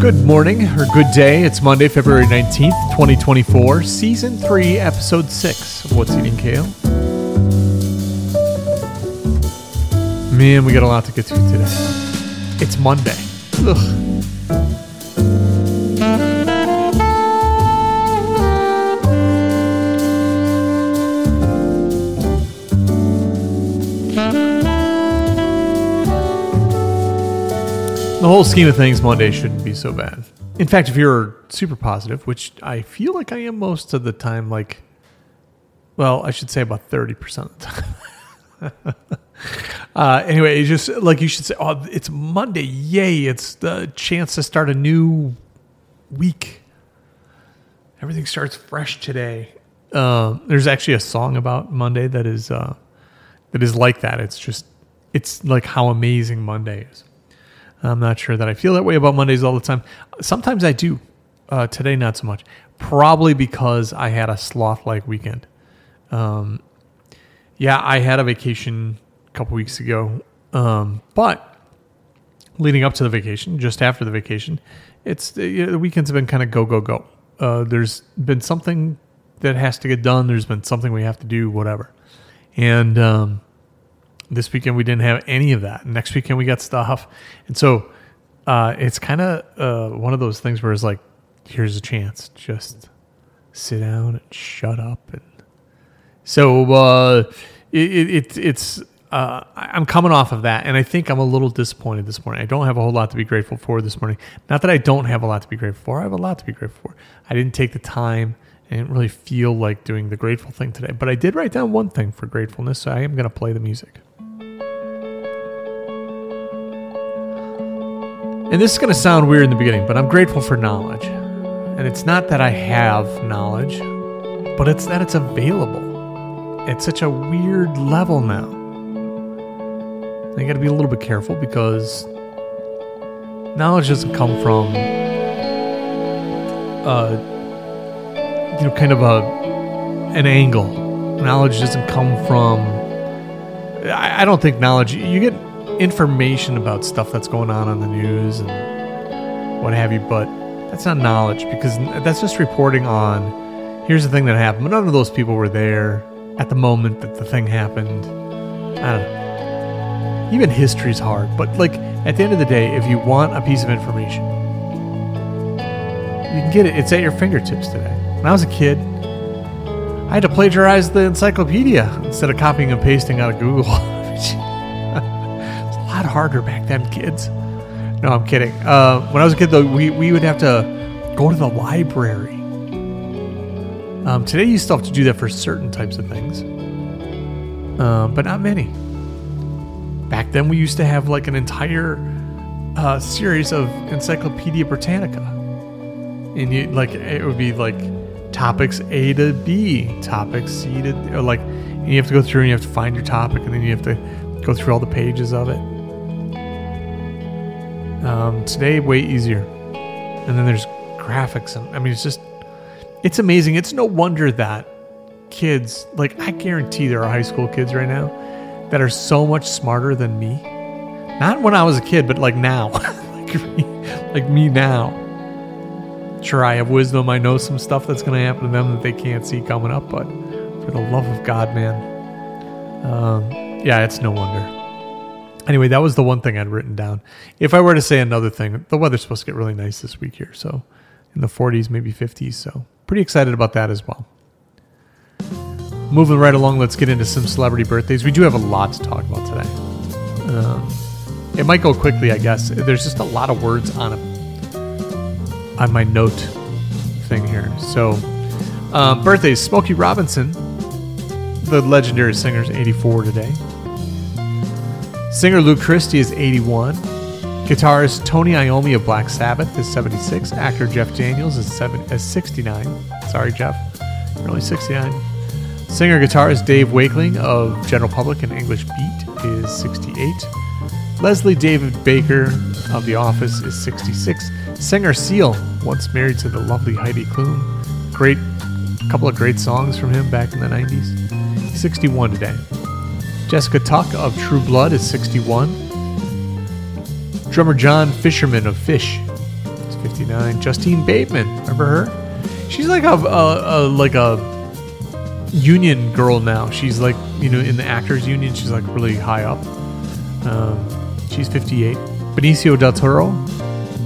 Good morning or good day. It's Monday, February 19th, 2024, Season 3, Episode 6 of What's Eating Kale. Man, we got a lot to get to today. It's Monday. Ugh. The whole scheme of things, Monday shouldn't be so bad. In fact, if you're super positive, which I feel like I am most of the time, like, well, I should say about 30% of the time. uh, anyway, just like you should say, oh, it's Monday. Yay. It's the chance to start a new week. Everything starts fresh today. Uh, there's actually a song about Monday that is uh, that is like that. It's just it's like how amazing Monday is. I'm not sure that I feel that way about Mondays all the time. Sometimes I do. Uh, today, not so much. Probably because I had a sloth like weekend. Um, yeah, I had a vacation a couple weeks ago. Um, but leading up to the vacation, just after the vacation, it's the, the weekends have been kind of go, go, go. Uh, there's been something that has to get done. There's been something we have to do, whatever. And um, this weekend we didn't have any of that. Next weekend we got stuff, and so uh, it's kind of uh, one of those things where it's like, here's a chance, just sit down and shut up. And so uh, it, it, it, it's uh, I'm coming off of that, and I think I'm a little disappointed this morning. I don't have a whole lot to be grateful for this morning. Not that I don't have a lot to be grateful for. I have a lot to be grateful for. I didn't take the time. I didn't really feel like doing the grateful thing today, but I did write down one thing for gratefulness. So I am going to play the music. And this is going to sound weird in the beginning, but I'm grateful for knowledge. And it's not that I have knowledge, but it's that it's available at such a weird level now. I got to be a little bit careful because knowledge doesn't come from, uh, you know, kind of a an angle. Knowledge doesn't come from. I, I don't think knowledge. You get information about stuff that's going on on the news and what have you, but that's not knowledge because that's just reporting on here's the thing that happened. But none of those people were there at the moment that the thing happened. I don't know. Even history's hard, but like at the end of the day, if you want a piece of information, you can get it. It's at your fingertips today. When I was a kid, I had to plagiarize the encyclopedia instead of copying and pasting out of Google. harder back then, kids. No, I'm kidding. Uh, when I was a kid, though, we, we would have to go to the library. Um, today, you still have to do that for certain types of things, uh, but not many. Back then, we used to have like an entire uh, series of Encyclopedia Britannica, and you like it would be like topics A to B, topics C to like, and you have to go through and you have to find your topic, and then you have to go through all the pages of it. Um, today, way easier. And then there's graphics. And I mean, it's just, it's amazing. It's no wonder that kids, like, I guarantee there are high school kids right now that are so much smarter than me. Not when I was a kid, but like now. like, me, like me now. Sure, I have wisdom. I know some stuff that's going to happen to them that they can't see coming up, but for the love of God, man. Um, yeah, it's no wonder. Anyway, that was the one thing I'd written down. If I were to say another thing, the weather's supposed to get really nice this week here. So in the 40s, maybe 50s. So pretty excited about that as well. Moving right along, let's get into some celebrity birthdays. We do have a lot to talk about today. Um, it might go quickly, I guess. There's just a lot of words on a, on my note thing here. So, uh, birthdays: Smokey Robinson, the legendary singer, is 84 today. Singer Lou Christie is 81. Guitarist Tony Iommi of Black Sabbath is 76. Actor Jeff Daniels is, seven, is 69. Sorry, Jeff. You're only 69. Singer guitarist Dave Wakeling of General Public and English Beat is 68. Leslie David Baker of The Office is 66. Singer Seal, once married to the lovely Heidi Klum. Great, couple of great songs from him back in the 90s. 61 today. Jessica Tuck of True Blood is 61. Drummer Jon Fishman of Phish is 49. Justine Bateman, remember her? She's like a, a, a like a union girl now. She's like you know in the actors union. She's like really high up. Um, she's 58. Benicio del Toro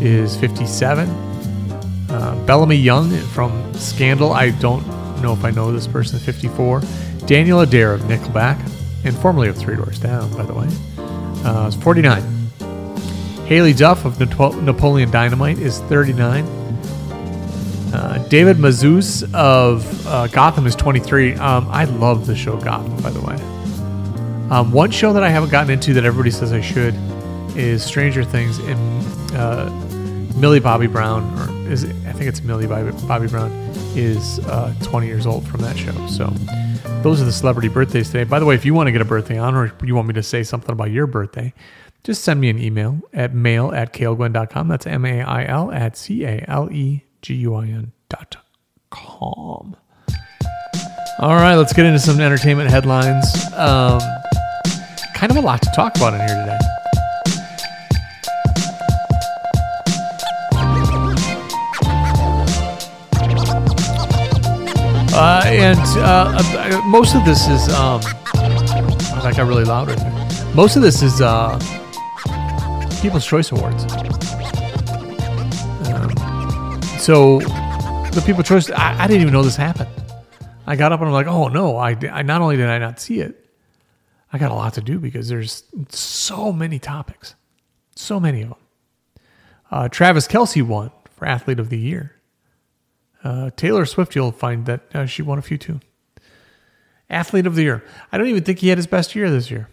is 57. Uh, Bellamy Young from Scandal. I don't know if I know this person. 54. Daniel Adair of Nickelback and formerly of Three Doors Down, by the way, uh, is 49. Haylie Duff of Napoleon Dynamite is 39. Uh, David Mazouz of uh, Gotham is 23. Um, I love the show Gotham, by the way. Um, one show that I haven't gotten into that everybody says I should is Stranger Things, and uh, Millie Bobby Brown, or is it, I think it's Millie Bobby, Bobby Brown, is uh, 20 years old from that show. So those are the celebrity birthdays today. By the way, if you want to get a birthday on or you want me to say something about your birthday, just send me an email at mail at caleguin.com. That's M A I L at C A L E G U I N dot com. All right, let's get into some entertainment headlines. Um, kind of a lot to talk about in here today. Uh, and uh, uh, most of this is, um, that got really loud right there. Most of this is uh, People's Choice Awards. Um, so the People's Choice, I, I, didn't even know this happened. I got up and I'm like, oh no, I, I not only did I not see it, I got a lot to do because there's so many topics, so many of them. Uh, Travis Kelce won for Athlete of the Year. Uh, Taylor Swift, you'll find that uh, she won a few too. Athlete of the year. I don't even think he had his best year this year.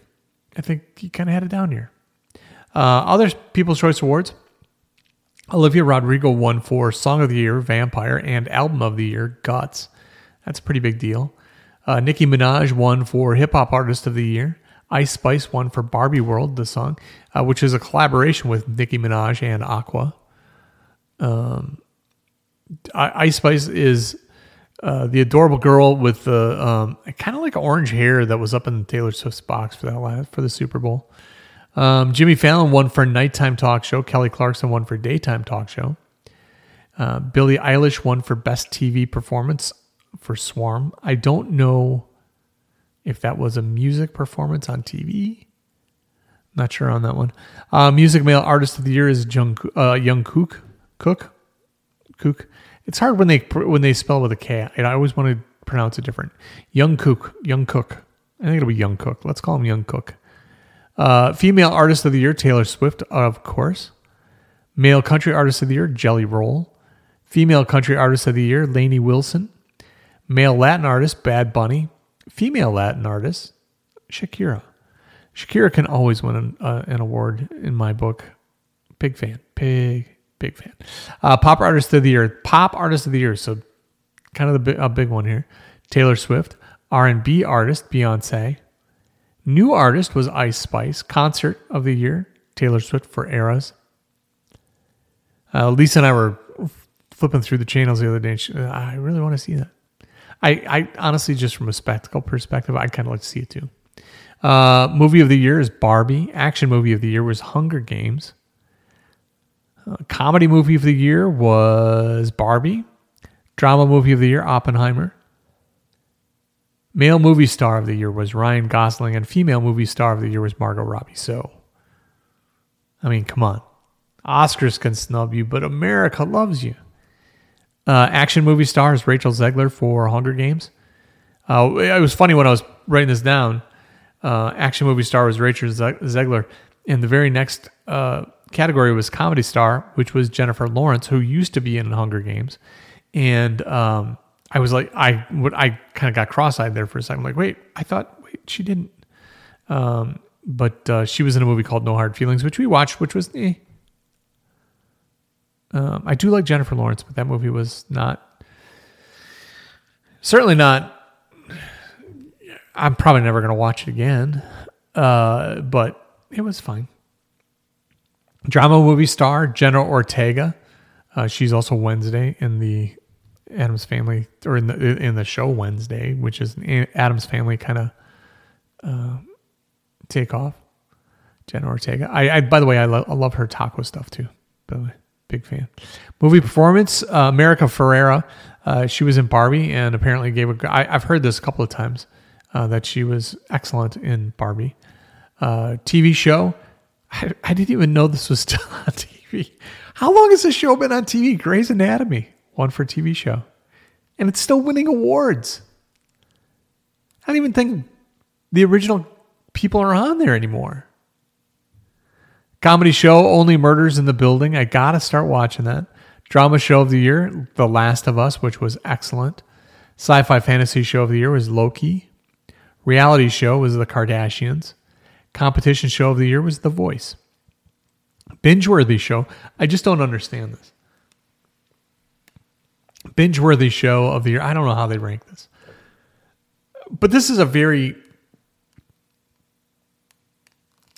I think he kind of had a down year. Uh, other People's Choice Awards. Olivia Rodrigo won for Song of the Year, Vampire, and Album of the Year, Guts. That's a pretty big deal. Uh, Nicki Minaj won for Hip Hop Artist of the Year. Ice Spice won for Barbie World, the song, uh, which is a collaboration with Nicki Minaj and Aqua. Um, Ice Spice is uh, the adorable girl with the um, kind of like orange hair that was up in Taylor Swift's box for that last, for the Super Bowl. Um, Jimmy Fallon won for nighttime talk show. Kelly Clarkson won for daytime talk show. Uh, Billie Eilish won for best TV performance for Swarm. I don't know if that was a music performance on TV. Not sure on that one. Uh, music male artist of the year is Jung, uh, Young Kook. Cook. Kook. It's hard when they when they spell with a K. I always want to pronounce it different. Young Cook, Young Cook. I think it'll be Young Cook. Let's call him Young Cook. Uh, female artist of the year, Taylor Swift, of course. Male country artist of the year, Jelly Roll. Female country artist of the year, Lainey Wilson. Male Latin artist, Bad Bunny. Female Latin artist, Shakira. Shakira can always win an, uh, an award in my book. Big fan. Big, Big fan. Uh, pop artist of the year. Pop artist of the year. So kind of the a big one here. Taylor Swift. R&B artist Beyonce. New artist was Ice Spice. Concert of the year Taylor Swift for Eras. Uh, Lisa and I were flipping through the channels the other day. She, I really want to see that. I, I honestly, just from a spectacle perspective, I kind of like to see it too. Uh, movie of the year is Barbie. Action movie of the year was Hunger Games. Comedy movie of the year was Barbie. Drama movie of the year, Oppenheimer. Male movie star of the year was Ryan Gosling, and female movie star of the year was Margot Robbie. So, I mean, come on. Oscars can snub you, but America loves you. Uh, action movie star is Rachel Zegler for Hunger Games. Uh, it was funny when I was writing this down. Uh, action movie star was Rachel Zegler. And the very next uh, category was comedy star, which was Jennifer Lawrence, who used to be in Hunger Games, and um, I was like, I would, I kind of got cross-eyed there for a second. I'm like, wait, I thought, wait, she didn't. Um, but uh, she was in a movie called No Hard Feelings, which we watched, which was eh. Um, I do like Jennifer Lawrence, but that movie was not, certainly not. I'm probably never going to watch it again, uh, but it was fine. Drama movie star Jenna Ortega. Uh, she's also Wednesday in the Addams Family, or in the in the show Wednesday, which is an Addams Family kind of uh, take off. Jenna Ortega. I, I by the way, I, lo- I love her taco stuff too. By the way, big fan. Movie performance: uh, America Ferrera. Uh, she was in Barbie, and apparently gave a. I, I've heard this a couple of times uh, that she was excellent in Barbie. Uh, TV show. I, I didn't even know this was still on TV. How long has this show been on TV? Grey's Anatomy, won for TV show, and it's still winning awards. I don't even think the original people are on there anymore. Comedy show, Only Murders in the Building. I gotta start watching that. Drama show of the year, The Last of Us, which was excellent. Sci fi fantasy show of the year was Loki. Reality show was The Kardashians. Competition show of the year was The Voice. Binge worthy show. I just don't understand this. Binge worthy show of the year. I don't know how they rank this. But this is a very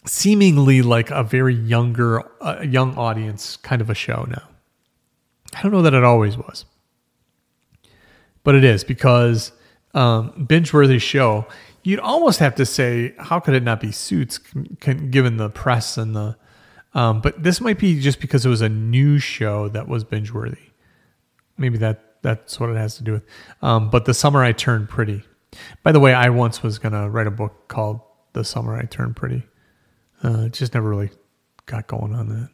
seemingly like a very younger, uh, young audience kind of a show now. I don't know that it always was, but it is because um, binge-worthy show. You'd almost have to say, how could it not be Suits, given the press and the. Um, but this might be just because it was a new show that was binge-worthy. Maybe that that's what it has to do with. Um, but the summer I turned pretty. By the way, I once was gonna write a book called "The Summer I Turned Pretty." Uh, just never really got going on that.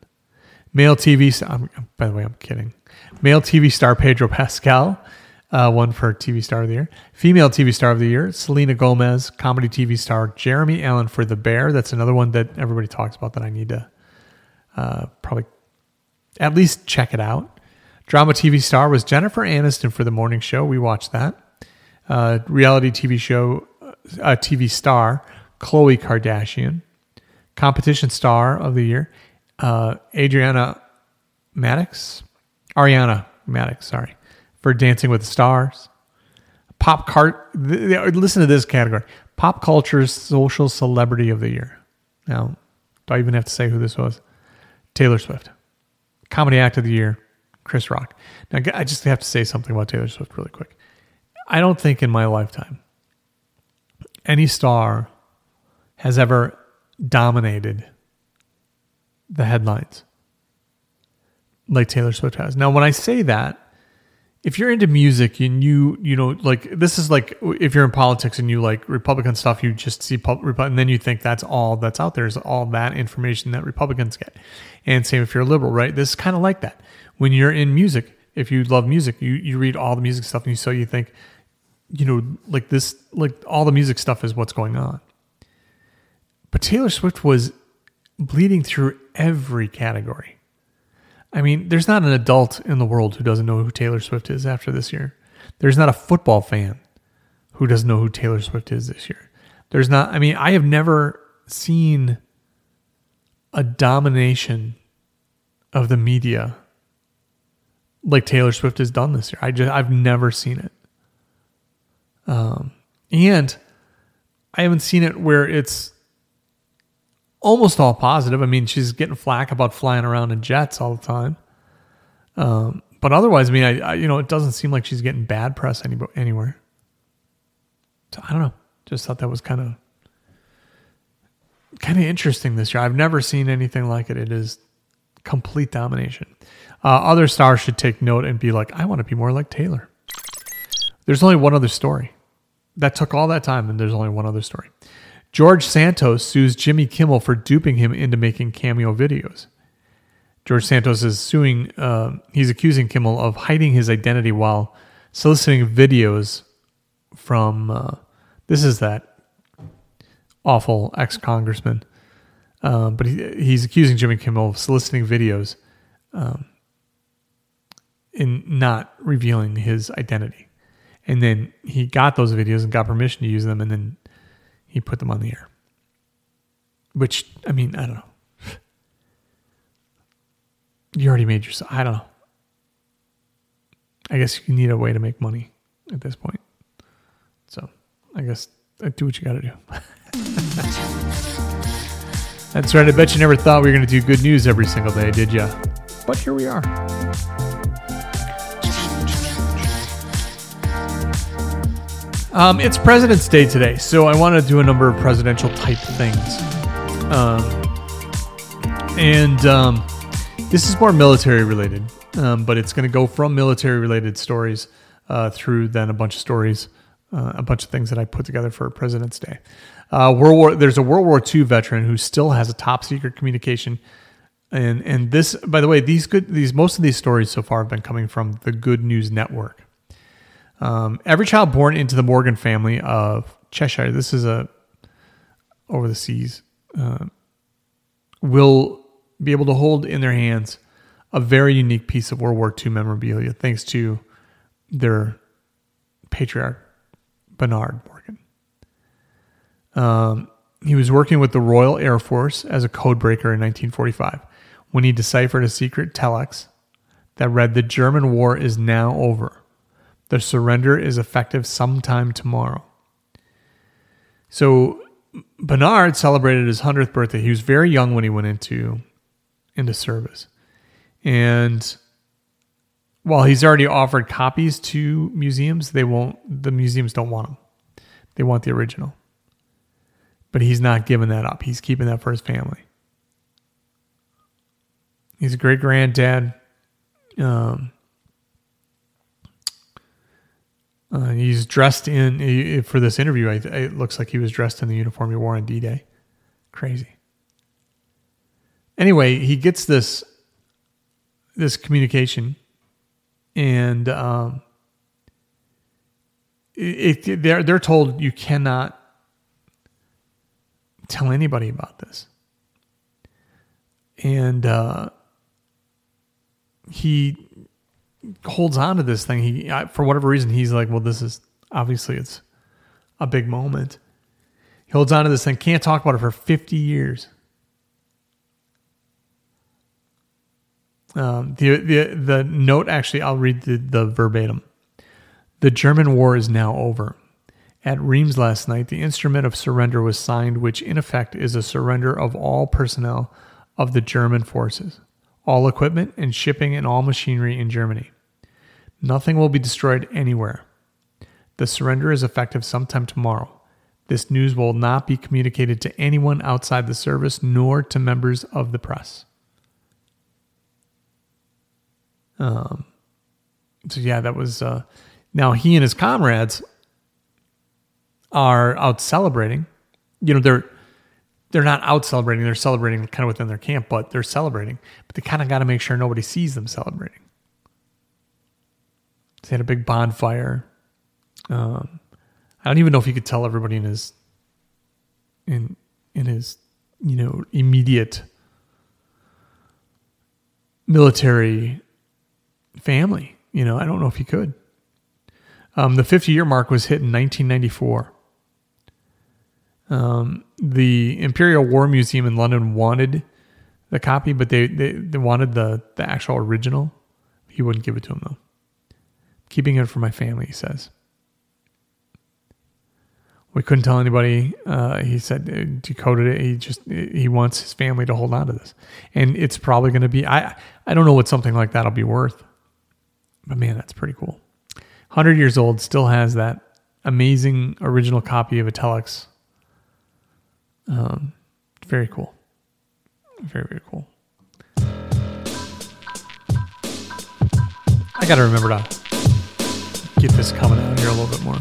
Male TV. I'm, by the way, I'm kidding. Male TV star Pedro Pascal uh, won for TV Star of the Year. Female TV Star of the Year Selena Gomez. Comedy TV star Jeremy Allen for The Bear. That's another one that everybody talks about that I need to uh, probably at least check it out. Drama TV star was Jennifer Aniston for The Morning Show. We watched that. Uh, reality TV show, uh, TV star Khloe Kardashian competition star of the year, uh, Adriana Madix, Ariana Madix, sorry, for Dancing with the Stars. Pop cart. Listen to this category: pop culture's social celebrity of the year. Now, do I even have to say who this was? Taylor Swift. Comedy act of the year, Chris Rock. Now, I just have to say something about Taylor Swift really quick. I don't think in my lifetime any star has ever dominated the headlines like Taylor Swift has. Now, when I say that, if you're into music and you, you know, like this is like if you're in politics and you like Republican stuff, you just see Republican, and then you think that's all that's out there is all that information that Republicans get. And same if you're liberal, right? This is kind of like that. When you're in music, if you love music, you you read all the music stuff and you so you think, you know, like this, like all the music stuff is what's going on. But Taylor Swift was bleeding through every category. I mean, there's not an adult in the world who doesn't know who Taylor Swift is after this year. There's not a football fan who doesn't know who Taylor Swift is this year. There's not, I mean, I have never seen a domination of the media like Taylor Swift has done this year. I just, I've never seen it. Um, and I haven't seen it where it's almost all positive. I mean, she's getting flack about flying around in jets all the time. Um, but otherwise, I mean, I, I, you know, it doesn't seem like she's getting bad press any, anywhere. So I don't know. Just thought that was kind of kind of interesting this year. I've never seen anything like it. It is complete domination. Uh, other stars should take note and be like, I want to be more like Taylor. There's only one other story. That took all that time, and there's only one other story. George Santos sues Jimmy Kimmel for duping him into making cameo videos. George Santos is suing, uh, he's accusing Kimmel of hiding his identity while soliciting videos from, uh, this is that awful ex congressman. Um, but he, he's accusing Jimmy Kimmel of soliciting videos um, in not revealing his identity. And then he got those videos and got permission to use them and then he put them on the air. Which, I mean, I don't know. You already made yourself. I don't know. I guess you need a way to make money at this point. So I guess uh, do what you got to do. That's right. I bet you never thought we were going to do good news every single day, did you? But here we are. Um, it's President's Day today, so I want to do a number of presidential type things. Um, and um, This is more military related, um, but it's going to go from military related stories uh, through then a bunch of stories, uh, a bunch of things that I put together for President's Day. Uh, World War. There's a World War II veteran who still has a top secret communication, and and this, by the way, these good these most of these stories so far have been coming from the Good News Network. Um, every child born into the Morgan family of Cheshire, this is a over the seas, uh, will be able to hold in their hands a very unique piece of World War II memorabilia, thanks to their patriarch Bernard Morgan. Um, he was working with the Royal Air Force as a codebreaker in 1945 when he deciphered a secret telex that read, The German war is now over. The surrender is effective sometime tomorrow. So Bernard celebrated his 100th birthday. He was very young when he went into into service. And while he's already offered copies to museums, they won't the museums don't want them. They want the original. But he's not giving that up. He's keeping that for his family. He's a great granddad. Um, uh, he's dressed in for this interview. it looks like he was dressed in the uniform he wore on D Day. Crazy. Anyway, he gets this this communication, and um, it, it, they're they're told you cannot tell anybody about this, and uh, he holds on to this thing. He, for whatever reason, he's like, well, this is obviously it's a big moment. He holds on to this thing, can't talk about it for 50 years. Um, the, the, the note actually, I'll read the, the verbatim. The German war is now over. At Reims last night, the instrument of surrender was signed, which in effect is a surrender of all personnel of the German forces all equipment and shipping and all machinery in Germany. Nothing will be destroyed anywhere. The surrender is effective sometime tomorrow. This news will not be communicated to anyone outside the service nor to members of the press. Um, so yeah, that was. Uh, now he and his comrades are out celebrating. You know, they're they're not out celebrating, they're celebrating kind of within their camp, but they're celebrating. But they kind of got to make sure nobody sees them celebrating. So They had a big bonfire. Um, I don't even know if he could tell everybody in his in in his you know immediate military family. You know, I don't know if he could. Um, the 50 year mark was hit in 1994. Um, the Imperial War Museum in London wanted the copy, but they, they, they wanted the, the actual original. He wouldn't give it to him, though. Keeping it for my family, he says. We couldn't tell anybody. Uh, he said uh, decoded it. He just he wants his family to hold on to this, and it's probably going to be. I I don't know what something like that'll be worth, but man, that's pretty cool. Hundred years old, still has that amazing original copy of telex um, very cool. Very, very cool. I got to remember to get this coming out here a little bit more.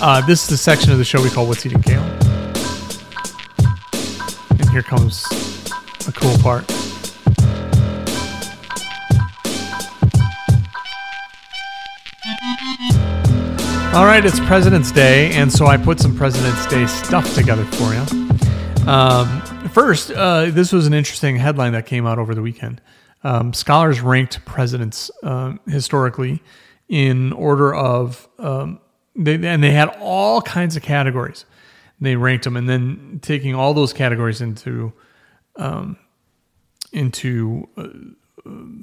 Uh, this is the section of the show we call What's Eating Kale. And here comes a cool part. All right, it's President's Day, and so I put some President's Day stuff together for you. Um, first, uh, this was an interesting headline that came out over the weekend. Um, scholars ranked presidents um, historically in order of, um, they, and they had all kinds of categories. They ranked them, and then taking all those categories into um, into uh,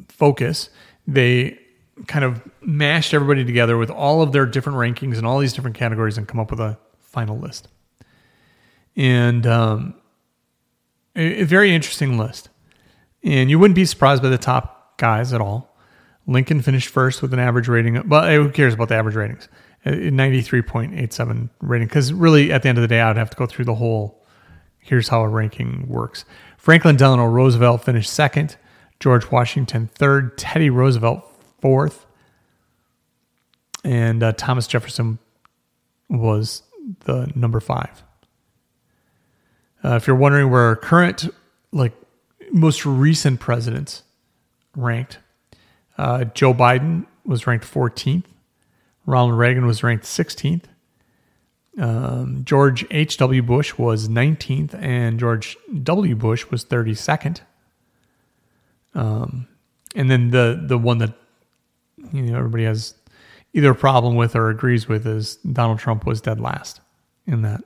focus, they kind of mashed everybody together with all of their different rankings and all these different categories and come up with a final list. And um, a, a very interesting list. And you wouldn't be surprised by the top guys at all. Lincoln finished first with an average rating. Well, who cares about the average ratings? 93.87 rating. Because really, at the end of the day, I would have to go through the whole here's how a ranking works. Franklin Delano Roosevelt finished second, George Washington third, Teddy Roosevelt fourth, and uh, Thomas Jefferson was the number five. Uh, if you're wondering where current, like most recent presidents ranked, uh, Joe Biden was ranked 14th. Ronald Reagan was ranked 16th. Um, George H.W. Bush was 19th, and George W. Bush was 32nd. Um, and then the the one that you know everybody has either a problem with or agrees with is Donald Trump was dead last in that.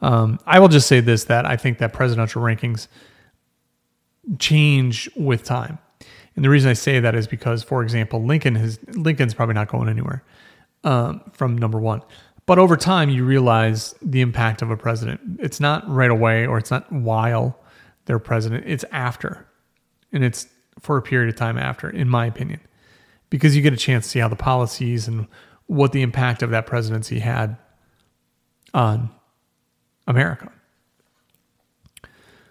Um, I will just say this: that I think that presidential rankings change with time, and the reason I say that is because, for example, Lincoln has Lincoln's probably not going anywhere um, from number one. But over time, you realize the impact of a president. It's not right away or it's not while they're president, it's after. And it's for a period of time after, in my opinion, because you get a chance to see how the policies and what the impact of that presidency had on America.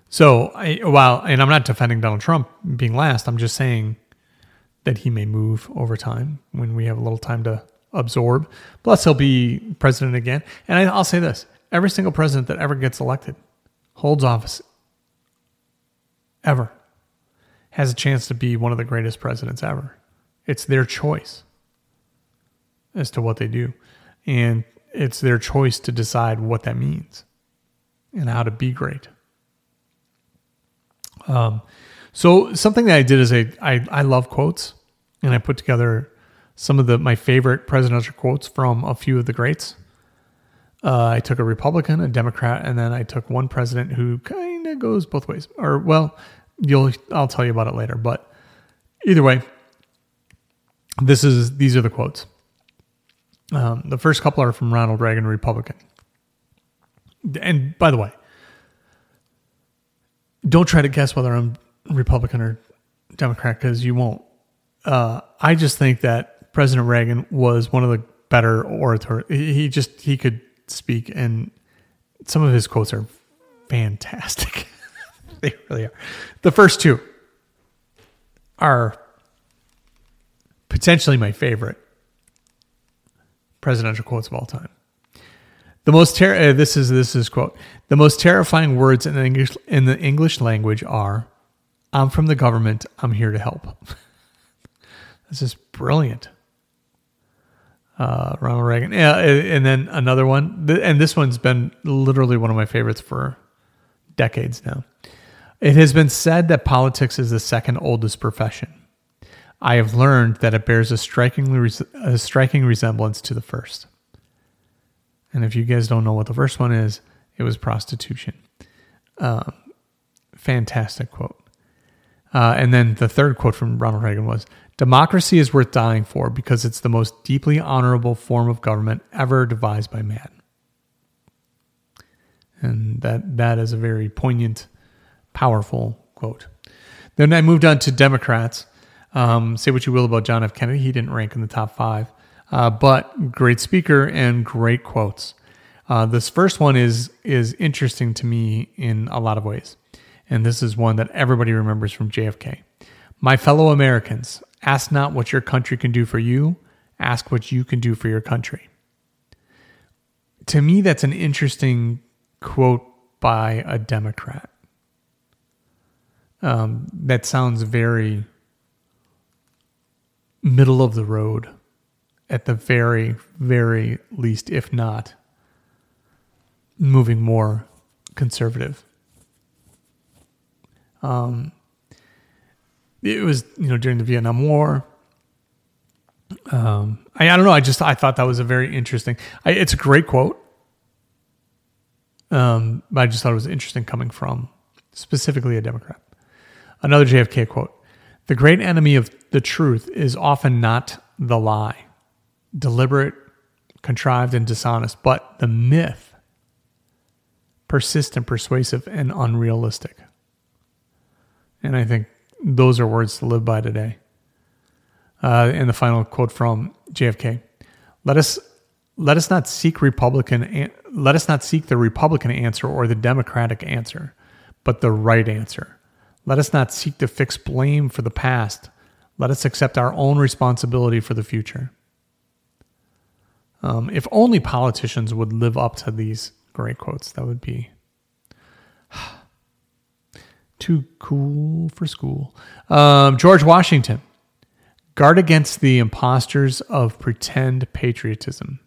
So, I, while, and I'm not defending Donald Trump being last, I'm just saying that he may move over time when we have a little time to absorb. Plus, he'll be president again. And I, will say this every single president that ever gets elected holds office ever has a chance to be one of the greatest presidents ever. It's their choice as to what they do. And it's their choice to decide what that means and how to be great. Um, so something that I did is I, I, I love quotes and I put together some of the my favorite presidential quotes from a few of the greats. Uh, I took a Republican, a Democrat, and then I took one president who kind of goes both ways. Or well, you'll I'll tell you about it later. But either way, this is these are the quotes. Um, the first couple are from Ronald Reagan, Republican. And by the way, don't try to guess whether I'm Republican or Democrat because you won't. Uh, I just think that President Reagan was one of the better orators. He just he could speak, and some of his quotes are fantastic. they really are. The first two are potentially my favorite presidential quotes of all time. The most ter- uh, this is this is quote the most terrifying words in the English in the English language are "I'm from the government. I'm here to help." this is brilliant uh, Ronald Reagan. Yeah, and then another one, and this one's been literally one of my favorites for decades now. It has been said that politics is the second oldest profession. I have learned that it bears a strikingly a striking resemblance to the first. And if you guys don't know what the first one is, it was prostitution. Uh, fantastic quote. Uh, and then the third quote from Ronald Reagan was Democracy is worth dying for because it's the most deeply honorable form of government ever devised by man. And that, that is a very poignant, powerful quote. Then I moved on to Democrats. Um, say what you will about John F. Kennedy, he didn't rank in the top five, uh, but great speaker and great quotes. Uh, this first one is is interesting to me in a lot of ways, and this is one that everybody remembers from JFK. My fellow Americans, Ask not what your country can do for you, ask what you can do for your country. To me, that's an interesting quote by a Democrat. Um, that sounds very middle of the road at the very, very least, if not moving more conservative. Um, it was you know during the Vietnam War. Um, I, I don't know. I just I thought that was a very interesting. I, it's a great quote. Um, but I just thought it was interesting coming from specifically a Democrat. Another JFK quote: "The great enemy of the truth is often not the lie, deliberate, contrived, and dishonest, but the myth, persistent, persuasive, and unrealistic." And I think those are words to live by today. Uh, and the final quote from JFK: "Let us let us not seek Republican let us not seek the Republican answer or the Democratic answer, but the right answer. Let us not seek to fix blame for the past. Let us accept our own responsibility for the future. Um, if only politicians would live up to these great quotes, that would be too cool for school. Um, George Washington, guard against the imposters of pretend patriotism.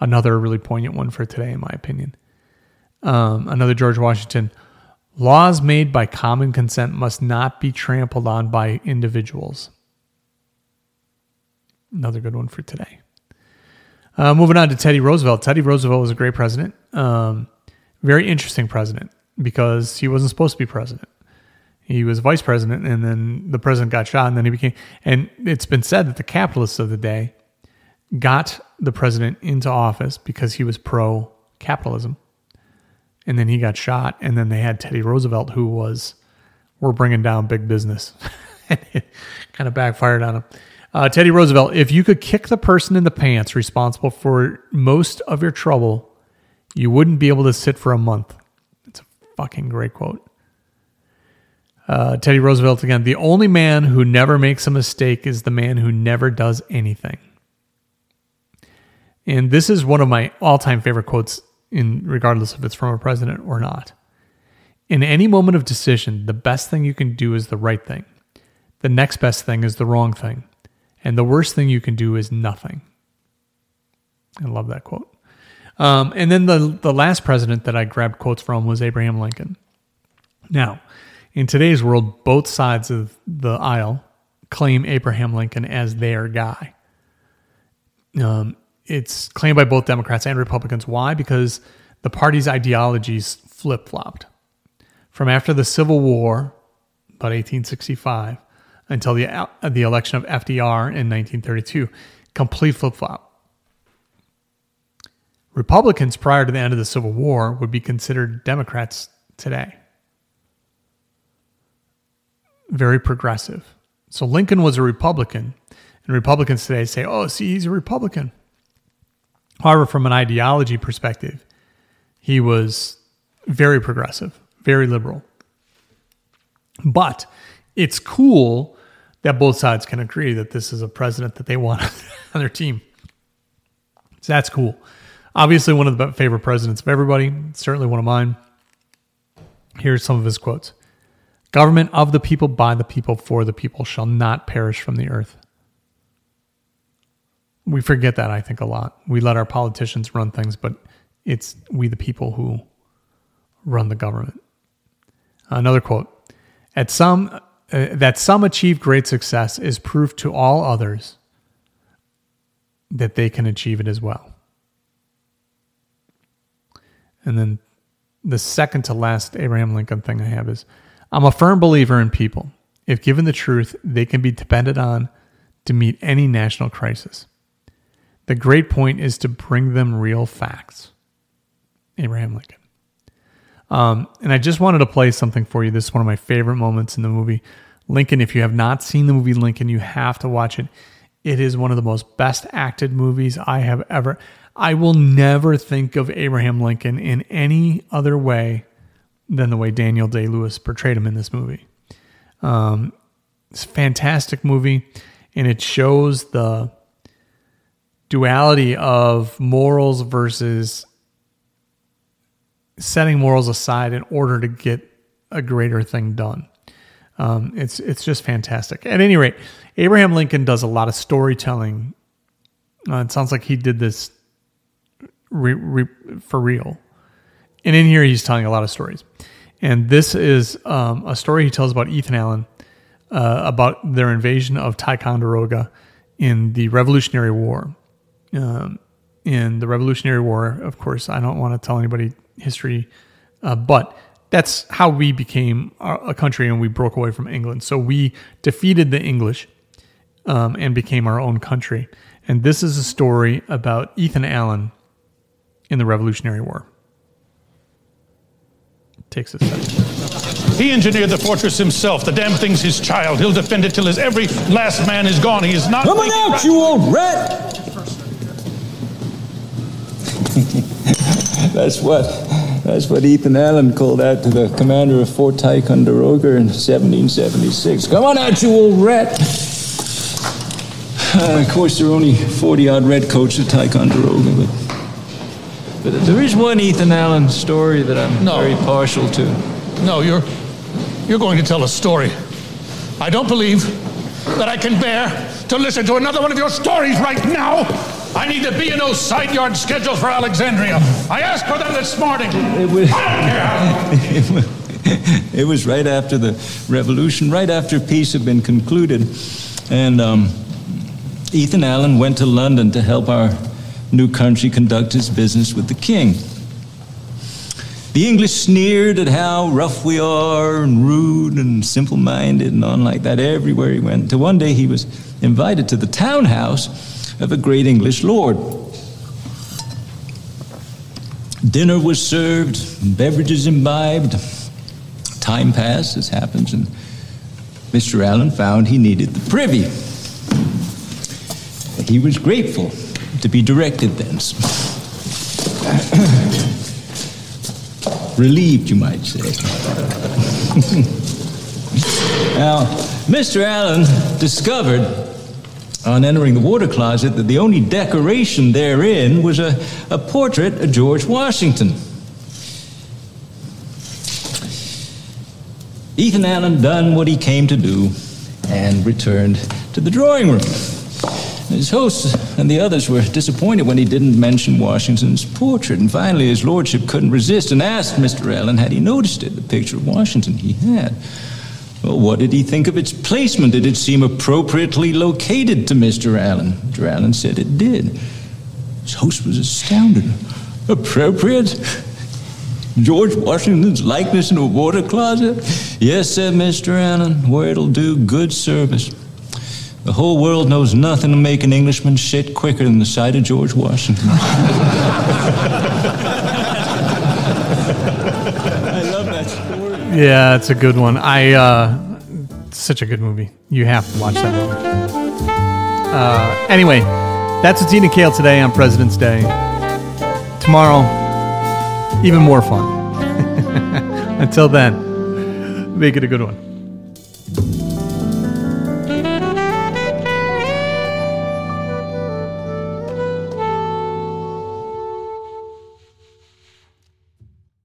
Another really poignant one for today, in my opinion. Um, another George Washington. Laws made by common consent must not be trampled on by individuals. Another good one for today. Uh, moving on to Teddy Roosevelt. Teddy Roosevelt was a great president. Um, very interesting president because he wasn't supposed to be president. He was vice president, and then the president got shot, and then he became. And it's been said that the capitalists of the day got the president into office because he was pro capitalism, and then he got shot, and then they had Teddy Roosevelt, who was, we're bringing down big business, kind of backfired on him. Uh, Teddy Roosevelt, if you could kick the person in the pants responsible for most of your trouble, you wouldn't be able to sit for a month. It's a fucking great quote. Uh, Teddy Roosevelt again. The only man who never makes a mistake is the man who never does anything. And this is one of my all-time favorite quotes, in regardless if it's from a president or not. In any moment of decision, the best thing you can do is the right thing. The next best thing is the wrong thing. And the worst thing you can do is nothing. I love that quote. Um, and then the the last president that I grabbed quotes from was Abraham Lincoln. Now, in today's world, both sides of the aisle claim Abraham Lincoln as their guy. Um, it's claimed by both Democrats and Republicans. Why? Because the party's ideologies flip flopped. From after the Civil War, about 1865, until the, uh, the election of FDR in 1932, complete flip flop. Republicans prior to the end of the Civil War would be considered Democrats today very progressive. So Lincoln was a Republican, and Republicans today say, oh, see, he's a Republican. However, from an ideology perspective, he was very progressive, very liberal. But it's cool that both sides can agree that this is a president that they want on their team. So that's cool. Obviously, one of the favorite presidents of everybody, certainly one of mine. Here's some of his quotes Government of the people, by the people, for the people shall not perish from the earth. We forget that, I think, a lot. We let our politicians run things, but it's we, the people, who run the government. Another quote At some, uh, that some achieve great success is proof to all others that they can achieve it as well. And then the second to last Abraham Lincoln thing I have is I'm a firm believer in people. If given the truth, they can be depended on to meet any national crisis. The great point is to bring them real facts. Abraham Lincoln. Um, and I just wanted to play something for you. This is one of my favorite moments in the movie. Lincoln, if you have not seen the movie Lincoln, you have to watch it. It is one of the most best acted movies I have ever. I will never think of Abraham Lincoln in any other way than the way Daniel Day Lewis portrayed him in this movie. Um, it's a fantastic movie, and it shows the duality of morals versus setting morals aside in order to get a greater thing done. Um, it's it's just fantastic. At any rate, Abraham Lincoln does a lot of storytelling. Uh, it sounds like he did this re, re, for real. And in here, he's telling a lot of stories. And this is um, a story he tells about Ethan Allen uh, about their invasion of Ticonderoga in the Revolutionary War. Um, in the Revolutionary War, of course, I don't want to tell anybody history, uh, but that's how we became a country and we broke away from England. So we defeated the English um, and became our own country. And this is a story about Ethan Allen in the Revolutionary War takes a second. He engineered the fortress himself. The damn thing's his child. He'll defend it till his every last man is gone. He is not coming out, rat- you old rat. That's what. That's what Ethan Allen called out to the commander of Fort Ticonderoga in 1776. Come on out, you old rat! Uh, of course, there are only 40 odd redcoats at Ticonderoga, but, but there is one Ethan Allen story that I'm No. very partial to. No, you're you're going to tell a story. I don't believe that I can bear to listen to another one of your stories right now. I need the B&O side yard schedules for Alexandria. I asked for them this morning. It was, I don't care it was right after the revolution, right after peace had been concluded. And um, Ethan Allen went to London to help our new country conduct its business with the king. The English sneered at how rough we are and rude and simple minded and on like that everywhere he went. Till one day he was invited to the townhouse of a great English lord. Dinner was served, beverages imbibed. Time passed, as happens, and Mr. Allen found he needed the privy. He was grateful to be directed thence. Relieved, you might say. now, Mr. Allen discovered on entering the water closet that the only decoration therein was a, a portrait of George Washington. Ethan Allen done what he came to do and returned to the drawing room. His host and the others were disappointed when he didn't mention Washington's portrait, and finally his lordship couldn't resist and asked Mr. Allen had he noticed it, the picture of Washington he had. Well, what did he think of its placement? Did it seem appropriately located to Mr. Allen? Mr. Allen said it did. His host was astounded. Appropriate? George Washington's likeness in a water closet? Yes, said Mr. Allen, where it'll do good service. The whole world knows nothing to make an Englishman shit quicker than the sight of George Washington. I love that story. Yeah, it's a good one. I uh such a good movie. You have to watch that movie. Uh anyway, that's eating kale today on President's Day. Tomorrow, even more fun. Until then, make it a good one.